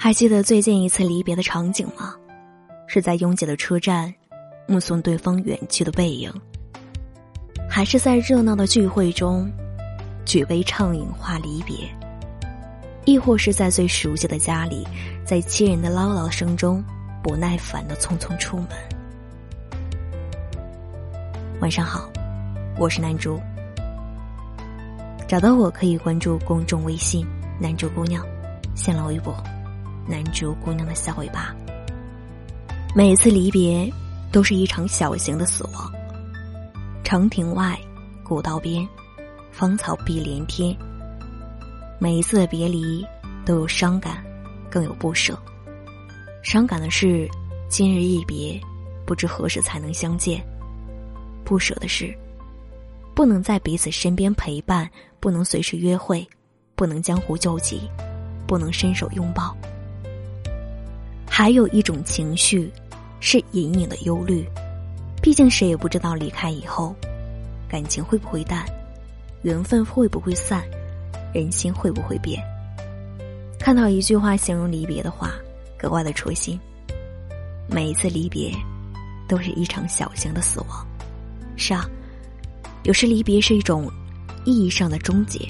还记得最近一次离别的场景吗？是在拥挤的车站，目送对方远去的背影，还是在热闹的聚会中，举杯畅饮话离别？亦或是在最熟悉的家里，在亲人的唠叨声中，不耐烦的匆匆出门？晚上好，我是南珠。找到我可以关注公众微信“南珠姑娘”，新浪微博“南珠姑娘的小尾巴”。每一次离别，都是一场小型的死亡。长亭外，古道边，芳草碧连天。每一次的别离，都有伤感，更有不舍。伤感的是，今日一别，不知何时才能相见。不舍的是，不能在彼此身边陪伴，不能随时约会，不能江湖救急，不能伸手拥抱。还有一种情绪，是隐隐的忧虑。毕竟谁也不知道离开以后，感情会不会淡，缘分会不会散，人心会不会变。看到一句话形容离别的话，格外的戳心。每一次离别，都是一场小型的死亡。是啊，有时离别是一种意义上的终结，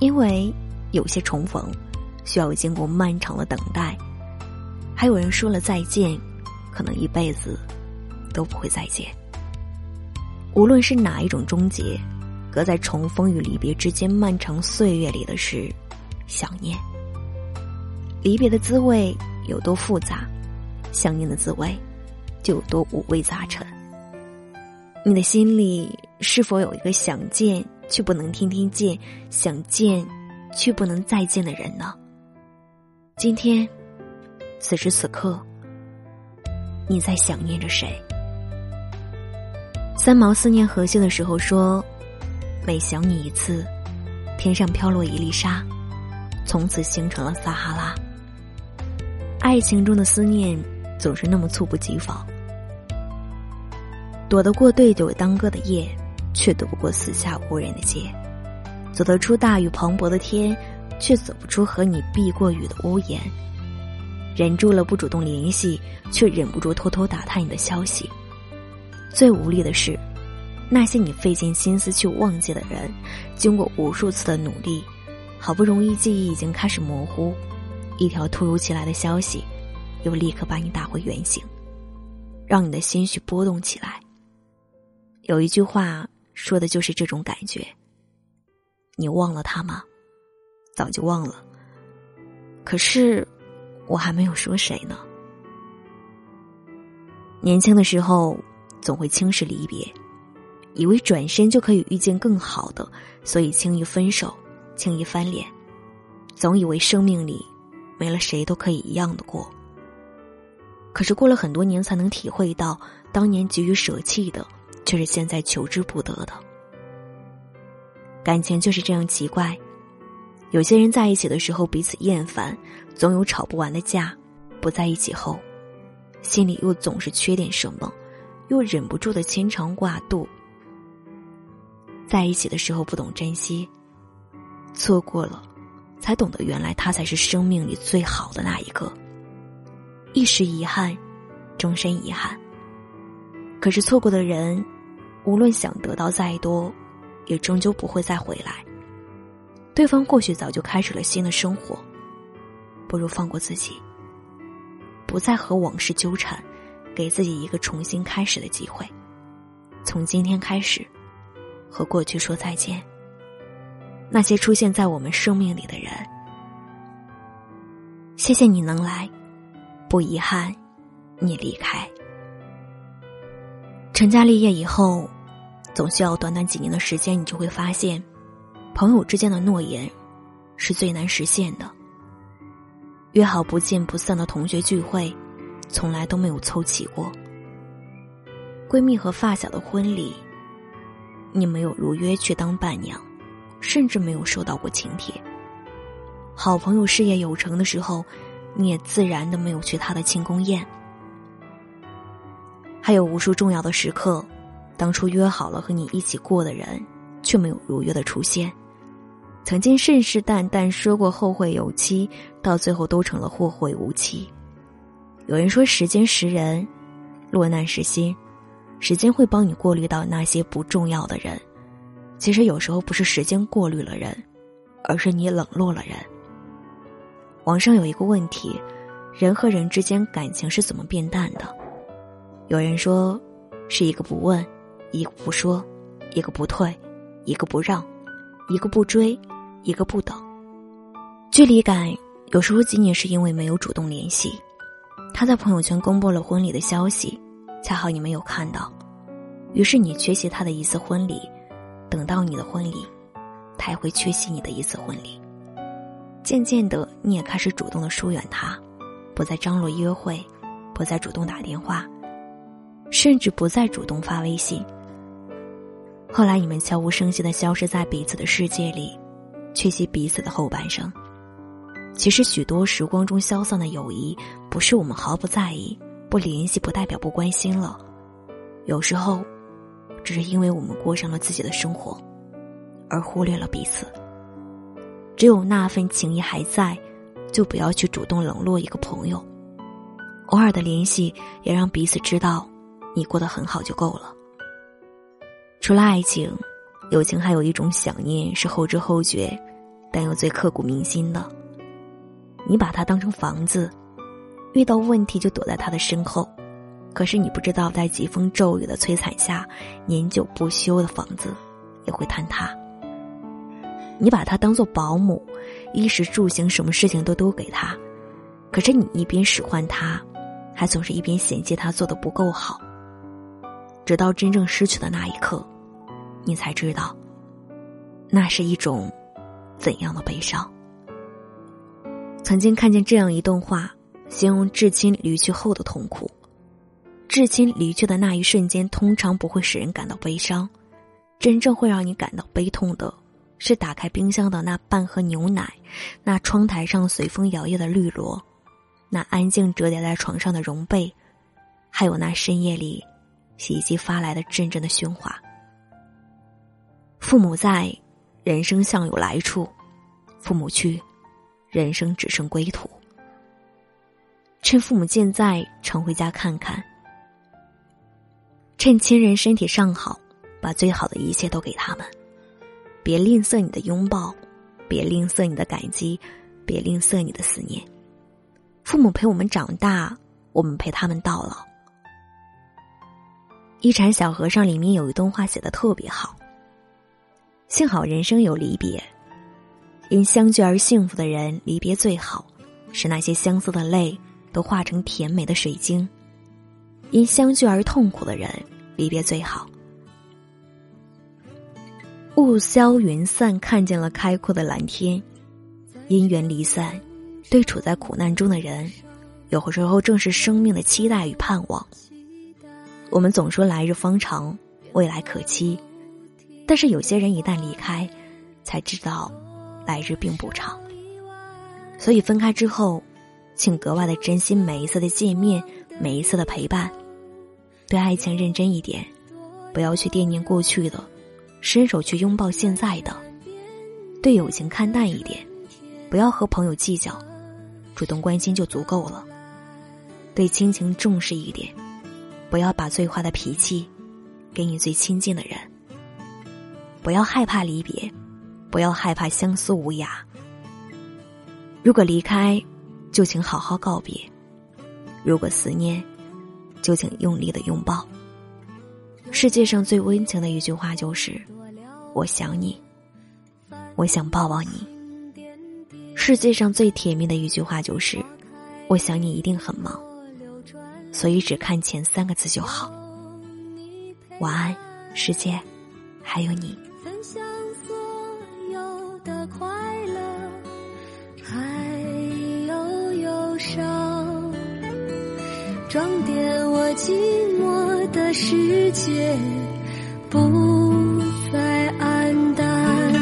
因为有些重逢需要经过漫长的等待，还有人说了再见，可能一辈子都不会再见。无论是哪一种终结，隔在重逢与离别之间漫长岁月里的是想念。离别的滋味有多复杂，想念的滋味就有多五味杂陈。你的心里是否有一个想见却不能天天见、想见却不能再见的人呢？今天，此时此刻，你在想念着谁？三毛思念荷西的时候说：“每想你一次，天上飘落一粒沙，从此形成了撒哈拉。”爱情中的思念总是那么猝不及防。躲得过对酒当歌的夜，却躲不过四下无人的街；走得出大雨磅礴的天，却走不出和你避过雨的屋檐。忍住了不主动联系，却忍不住偷偷打探你的消息。最无力的是，那些你费尽心思去忘记的人，经过无数次的努力，好不容易记忆已经开始模糊，一条突如其来的消息，又立刻把你打回原形，让你的心绪波动起来。有一句话说的就是这种感觉。你忘了他吗？早就忘了。可是，我还没有说谁呢。年轻的时候总会轻视离别，以为转身就可以遇见更好的，所以轻易分手，轻易翻脸，总以为生命里没了谁都可以一样的过。可是过了很多年，才能体会到当年急于舍弃的。却是现在求之不得的。感情就是这样奇怪，有些人在一起的时候彼此厌烦，总有吵不完的架；不在一起后，心里又总是缺点什么，又忍不住的牵肠挂肚。在一起的时候不懂珍惜，错过了，才懂得原来他才是生命里最好的那一个。一时遗憾，终身遗憾。可是错过的人，无论想得到再多，也终究不会再回来。对方或许早就开始了新的生活，不如放过自己，不再和往事纠缠，给自己一个重新开始的机会。从今天开始，和过去说再见。那些出现在我们生命里的人，谢谢你能来，不遗憾你离开。成家立业以后，总需要短短几年的时间，你就会发现，朋友之间的诺言是最难实现的。约好不见不散的同学聚会，从来都没有凑齐过。闺蜜和发小的婚礼，你没有如约去当伴娘，甚至没有收到过请帖。好朋友事业有成的时候，你也自然的没有去他的庆功宴。还有无数重要的时刻，当初约好了和你一起过的人，却没有如约的出现。曾经信誓旦旦说过后会有期，到最后都成了后会无期。有人说时间识人，落难识心，时间会帮你过滤到那些不重要的人。其实有时候不是时间过滤了人，而是你冷落了人。网上有一个问题：人和人之间感情是怎么变淡的？有人说，是一个不问，一个不说，一个不退，一个不让，一个不追，一个不等。距离感有时候仅仅是因为没有主动联系。他在朋友圈公布了婚礼的消息，恰好你没有看到，于是你缺席他的一次婚礼。等到你的婚礼，他也会缺席你的一次婚礼。渐渐的，你也开始主动的疏远他，不再张罗约会，不再主动打电话，甚至不再主动发微信。后来，你们悄无声息的消失在彼此的世界里，缺席彼此的后半生。其实，许多时光中消散的友谊，不是我们毫不在意，不联系不代表不关心了。有时候。只是因为我们过上了自己的生活，而忽略了彼此。只有那份情谊还在，就不要去主动冷落一个朋友。偶尔的联系，也让彼此知道你过得很好就够了。除了爱情，友情还有一种想念是后知后觉，但又最刻骨铭心的。你把它当成房子，遇到问题就躲在他的身后。可是你不知道，在疾风骤雨的摧残下，年久不修的房子也会坍塌。你把他当做保姆，衣食住行什么事情都都给他，可是你一边使唤他，还总是一边嫌弃他做的不够好。直到真正失去的那一刻，你才知道，那是一种怎样的悲伤。曾经看见这样一段话，形容至亲离去后的痛苦。至亲离去的那一瞬间，通常不会使人感到悲伤，真正会让你感到悲痛的，是打开冰箱的那半盒牛奶，那窗台上随风摇曳的绿萝，那安静折叠在床上的绒被，还有那深夜里洗衣机发来的阵阵的喧哗。父母在，人生像有来处；父母去，人生只剩归途。趁父母健在，常回家看看。趁亲人身体尚好，把最好的一切都给他们，别吝啬你的拥抱，别吝啬你的感激，别吝啬你的思念。父母陪我们长大，我们陪他们到老。一禅小和尚里面有一段话写的特别好：幸好人生有离别，因相聚而幸福的人离别最好，使那些相思的泪都化成甜美的水晶；因相聚而痛苦的人。离别最好，雾消云散，看见了开阔的蓝天；因缘离散，对处在苦难中的人，有时候正是生命的期待与盼望。我们总说来日方长，未来可期，但是有些人一旦离开，才知道来日并不长。所以分开之后，请格外的珍惜每一次的见面，每一次的陪伴。对爱情认真一点，不要去惦念过去的，伸手去拥抱现在的。对友情看淡一点，不要和朋友计较，主动关心就足够了。对亲情重视一点，不要把最坏的脾气给你最亲近的人。不要害怕离别，不要害怕相思无涯。如果离开，就请好好告别；如果思念，就请用力的拥抱。世界上最温情的一句话就是“我想你”，我想抱抱你。世界上最甜蜜的一句话就是“我想你一定很忙”，所以只看前三个字就好。晚安，世界，还有你。寂寞的世界，不再黯淡。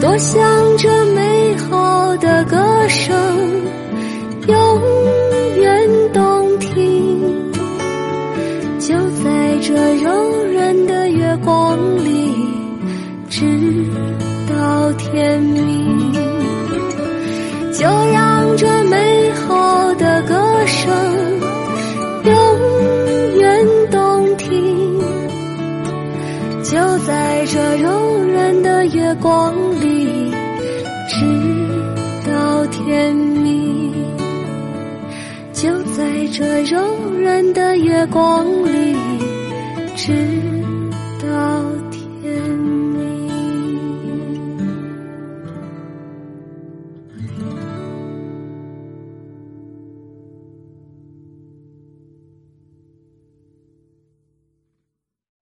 多想这美好的歌声永远动听，就在这柔软的月光里，直到。到天明。光里，直到天明。就在这柔软的月光里，直到。